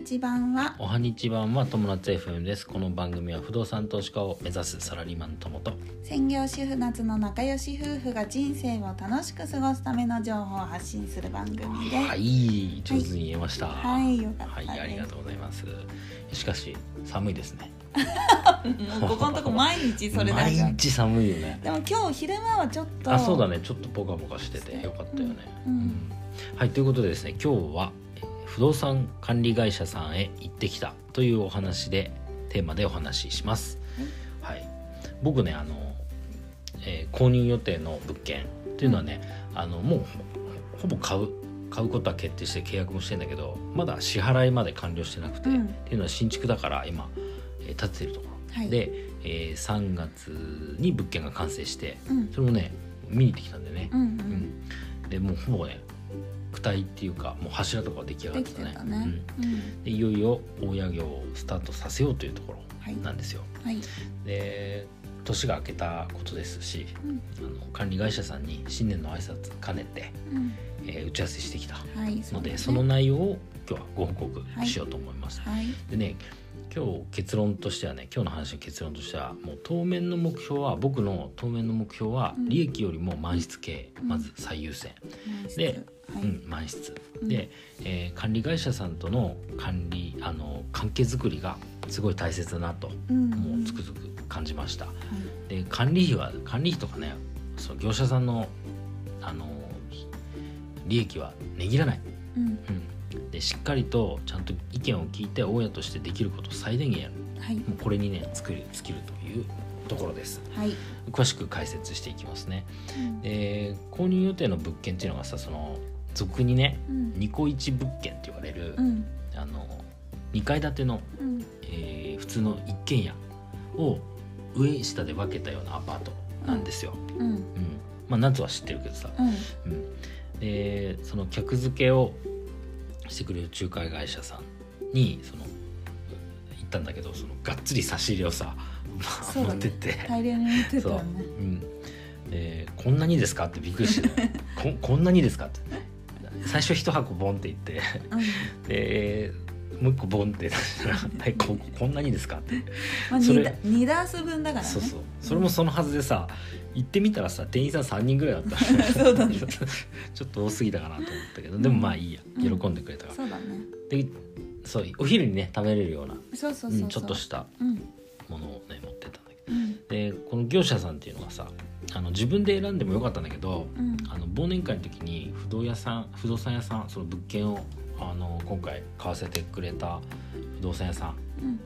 日版は。おはにち版は友達 FM です。この番組は不動産投資家を目指すサラリーマン友と。専業主婦夏の仲良し夫婦が人生を楽しく過ごすための情報を発信する番組です。はい上手に言えました。はいよかったはいありがとうございます。しかし寒いですね。もうここのとこ毎日それだ毎じゃん日寒いよね。でも今日昼間はちょっと。あそうだね。ちょっとポカポカしててよかったよね、うんうん。はいということでですね今日はえー不動産管理会社さんへ行ってきたというお話でテーマでお話しします、はい、僕ねあの、えー購入予定の物件っていうのはね、あのもうほほぼ買う買うことは決定して契約もしてんだけどまだ支払いまで完了してなくて、うん。っていうのは新築だから今、えー建ててるところ、はい。で、えー3月に物件が完成してうん。それもね見に行ってきたんでね。う、んううんん。でもうほぼね躯体っていうかもう柱とかは出来上がでってたね。ね。うん。うん。でいよいよ大家業をスタートさせようというとこはい。ろなんですよ。はい。で年が明けたことですしうん。あの管理会社さんに新年の挨拶兼ねて、うん。えー打ち合わせしてきたはいのでうだね。その内容を今日はご報告しようと思います。はい。でね今日結論としてはね今日の話の結論としてはもう当面の目標は僕の当面の目標はうん。利益よりも満室経営、うん。まず最優先、ではい。うん、満室。うん。で、えー管理会社さんとの管理あの関係づくりがすごい大切だなとうん。もうつくづく感じました。はい。で管理費は管理費とかねその業者さんのあの利益は値切らない、うん。うん、でしっかりとちゃんと意見を聞いて大家としてできることを最大限やる。はい。もうこれにね作り尽きるというところです。はい。詳しく解説していきますね。うん。で購入予定の物件っていうのがさその俗にねうん。ニコイチ物件って言われる、うん。あの2階建ての、うん。えー普通の一軒家を上下で分けたようなアパートなんですよ、うん。うん。まあ夏は知ってるけどさ、うん。うん、でその客付けをしてくれる仲介会社さんにその行ったんだけどそのがっつり差し入れをさ、まあ持ってって。大量に持ってたよね。う。ん、でこんなにですか？ってびっくりして。たここんなにですか？って最初一箱ボンって言ってうん。でもう一個ボンって出したら「はいここんなにですか?」って。まあそれ二ダ二ダース分だからね。そうそう。それもそのはずでさ行ってみたらさ店員さん3人ぐらいだった。そうだね。ちょっと多すぎたかなと思ったけどでもまあいいや。うん。喜んでくれたから、そうだね。でそうお昼にね食べれるようなそうそうそうそう。うんちょっとしたうん。ものをね持ってったんだけど。うん。でこの業者さんっていうのがさあの自分で選んでもよかったんだけどうん。あの忘年会の時に不動屋さん不動産屋さんその物件をあの今回買わせてくれた不動産屋さうん。ん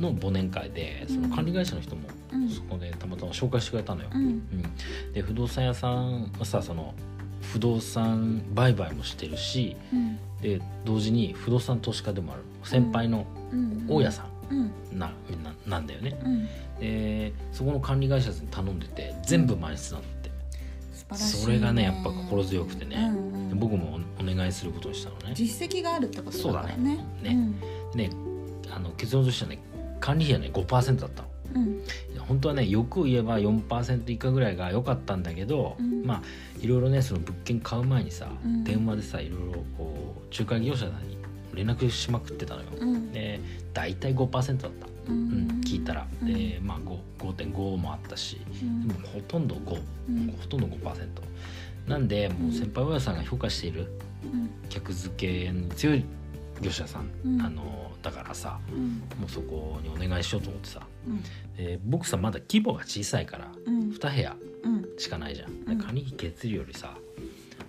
の忘年会でその管理会社の人もうん。そこでたまたま紹介してくれたのよ。うん。うん、で不動産屋さんはさその不動産売買もしてるしうん。で同時に不動産投資家でもある先輩のうん。大家さうんんな,、ななんだよね。うん。でそこの管理会社に頼んでて全部満室なんだって。それがねやっぱ心強くてね。うんうんで僕もおお願いすることにしたのね。実績があるってことだからね。そうだね。ね。ねあの結論としてはね管理費はね5%だったの。うん。うん本当はねよく言えば4%以下ぐらいが良かったんだけど、うん。まあいろいろねその物件買う前にさ、うん。電話でさいろいろこう仲介業者さんに連絡しまくってたのよ。うん。で大体5%だった、ううんん、聞いたら、うん。でまあ5 5.5もあったしうん。でもほとんど5、うん。ほとんど5%なんでもう先輩親さんが評価しているうん。客付けの強い業者さん、うん。あのだからさうん。もうそこにお願いしようと思ってさ。う僕さまだ規模が小さいからうん。2部屋うん。しかないじゃん、うん。で管理費月利よりさ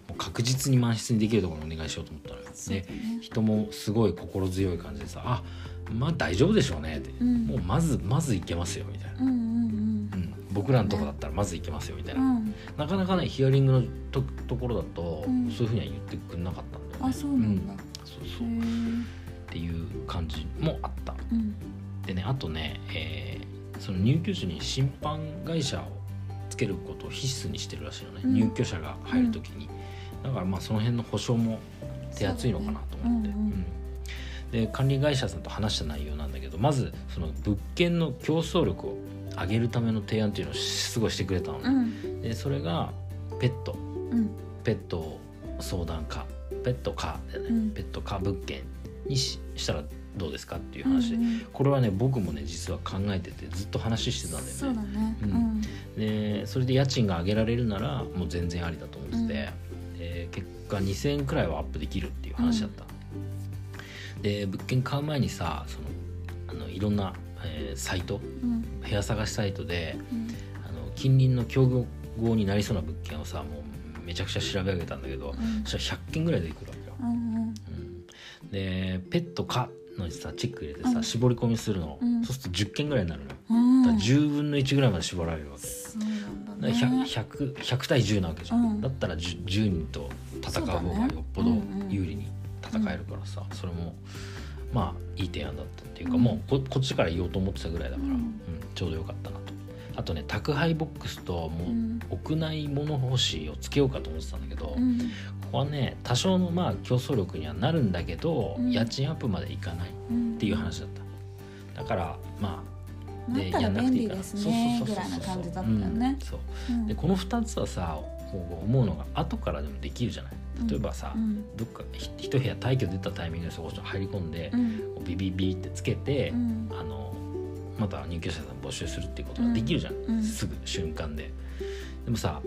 もう確実に満室にできるところにお願いしようと思ったのよね。人もすごい心強い感じでさ「あまあ大丈夫でしょうね」って、うん。もうまずまずいけますよ」みたいな、うんうんうん、僕らのとこだったらまずいけますよみたいな、うん。なかなかねヒアリングのとところだと、うん。そういうふうには言ってくれなかったんだよね。あそうなんだ。うん。そうへそう。っていう感じもあった。うん。でねあとね、えーその入居時に審判会社をつけることを必須にしてるらしいのね、うん。入居者が入る時に、だからまあその辺の保証も手厚いのかなと思って、そうだね。うんうん。うん。で管理会社さんと話した内容なんだけどまずその物件の競争力を上げるための提案っていうのをすごいしてくれたのね、うん。でそれがペット。うん。ペット相談課。ペット課だよね、うん。ペット課物件にししたらどうですかっていう話。で、うんうん。これはね僕もね実は考えててずっと話してたんだよね。そね。ううん。んでそれで家賃が上げられるならもう全然ありだと思ってて、で結果2,000円くらいはアップできるっていう話だった、で物件買う前にさそのあのいろんな、えーサイトうん。部屋探しサイトでうん。あの近隣の競合になりそうな物件をさもうめちゃくちゃ調べ上げたんだけど、うん。そしたら100件ぐらい出てくるわけよ、うんうん。うん。でペットかのにさチェック入れてさ、うん。絞り込みするの、うん。そうすると10件ぐらいになるのよ、うん。だから10分の1ぐらいまで絞られるわけそうなんだだからね 100, 100, 100対10なわけじゃん、うん。だったら 10, 10人と戦う方がよっぽど有利に戦えるからさ、それもまあいい提案だったっていうか、うん。もうここっちから言おうと思ってたぐらいだから、うん。うんちょうどよかったなと。あとね宅配ボックスともうん。う屋内物干しをつけようかと思ってたんだけど、こうん。こはね多少のまあ競争力にはなるんだけど、うん。家賃アップまでいかないっうんていう話だった。だからまあなったら便利ですねそうそうそうそうぐらいな感じだったよね。うんそう。うん。でこの2つはさ思うのが後からでもできるじゃない？例えばさ、うん。どっかひ一部屋退去出たタイミングでそこに入り込んでう、ん。ビビビってつけて、うん。あのまた入居者さん募集するっていうことができるじゃん、うん。すぐ瞬間で。でもさ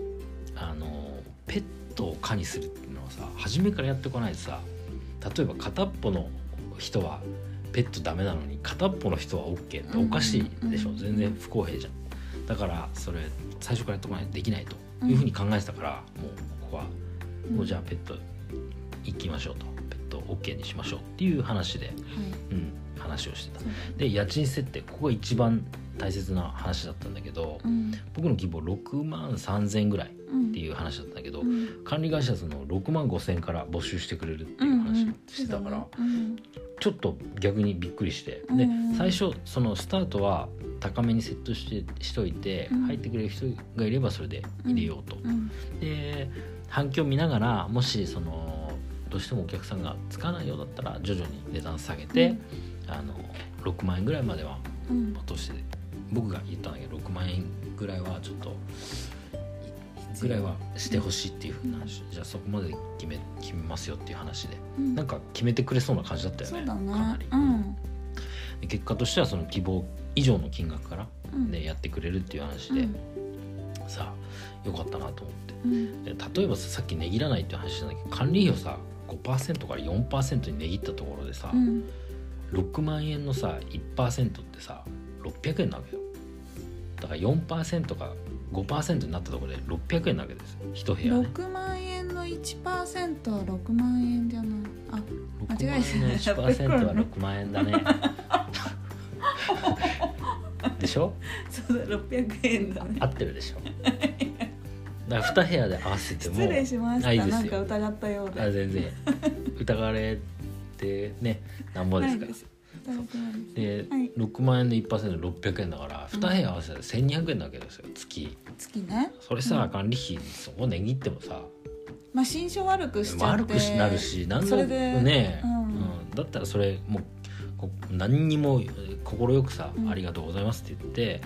あのペットを可にするっていうのはさ初めからやってこないとさ例えば片っぽの人はペットダメなのに片っぽの人は OK っておかしいでしょ、うん。全然不公平じゃんだからそれ最初からやってこないとできないというふうに考えてたから、もうここはもうじゃあペット行きましょうと。ペット OK にしましょうっていう話で、はい。うん、話をしてた。そうで家賃設定ここが一番大切な話だったんだけど、うん。僕の希望6万3,000円ぐらいっうんていう話だったんだけど、うん。管理会社さんの6万5,000円から募集してくれるっていう話をしてたから、うん。ちょっと逆にびっくりして、うん。で最初そのスタートは高めにセットしてしといて、うん。入ってくれる人がいればそれで入れようと、うん。で反響見ながらもしそのどうしてもお客さんがつかないようだったら徐々に値段下げて、あの6万円ぐらいまではうん。落として僕が言ったんだけど6万円ぐらいはちょっとぐらいはしてほしいっていうふうな話、じゃあそこまで決め決めますよっていう話で。うん。なんか決めてくれそうな感じだったよね。そうだね。かなり、うん。で結果としてはその希望以上の金額からうん。でやってくれるっていう話で、さあよかったなと思って。うん。で例えばささっき値切らないっていう話なんだけど管理費をさ5%から4%に値切ったところでさ、うん6万円のさ1%ってさ600円なわけよ。だから4%が5%になったところで600円なわけです。よ一部屋ね。6万円の1%は6万円じゃない。あ間6万違えた。円の1%は6万円だね。でしょ？そうだ600円だね。合ってるでしょ？だから2部屋で合わせても失礼しました。なんか疑ったようで。あ全然。疑われてねなんぼですから。ではい。6万円で 1%600 円だから2部屋合わせたら1200円なわけですよ月。月ね。それさ、うん管理費そこ値切ってもさ。まあ心象悪くしちゃって悪くなるし何のそれでね、うん。うん。だったらそれもうこ何にも快くさ、うん。ありがとうございます」って言って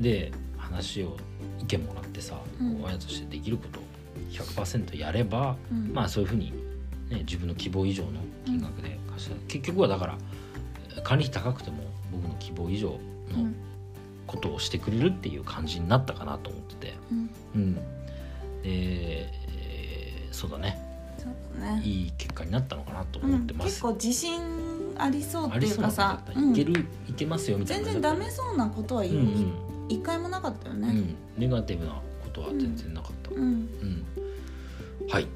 で話を意見もらってさ、うん。親としてできることを100%やれば、うん。まあそういうふうに、ね、自分の希望以上の金額で貸した、結局はだから管理費高くても僕の希望以上うのん。ことをしてくれるっていう感じになったかなと思ってて、うん。うん、で、えーそうだね。ね。いい結果になったのかなとうん思ってます。結構自信ありそうっていうかさ。いける、いけますよみたいな。全然ダメそうなことはうん一うん、一回もなかったよね。うん、ネガティブなことは全然なかった、うん。うん。はい。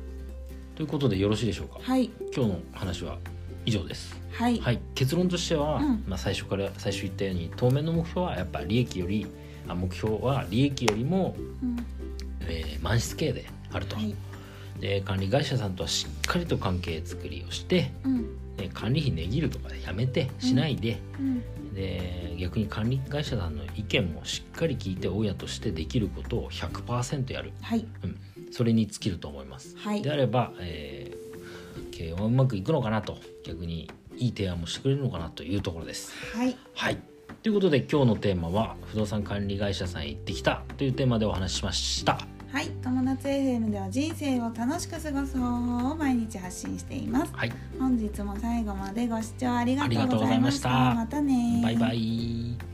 ということでよろしいでしょうか？はい。今日の話は以上です。はい。はい。結論としては、うん。まあ、最初から最初言ったように当面の目標はやっぱ利益よりあ目標は利益よりも、うん。えー満室経営であると、はい。で管理会社さんとはしっかりと関係作りをして、うん。ね管理費値切るとかでやめてしないで、うん。で逆に管理会社さんの意見もしっかり聞いて親としてできることを100%やる、はい。うん、それに尽きると思います。はい。であれば、えー経営はうまくいくのかなと逆にいい提案もしてくれるのかなというところです。はい。はい。ということで今日のテーマは不動産管理会社さんへ行ってきたというテーマでお話ししました。ははい。友達 FM では人生を楽しく過ごす方法を毎日発信しています。はい。本日も最後までご視聴ありがとうございましございました。たまたねバイバイ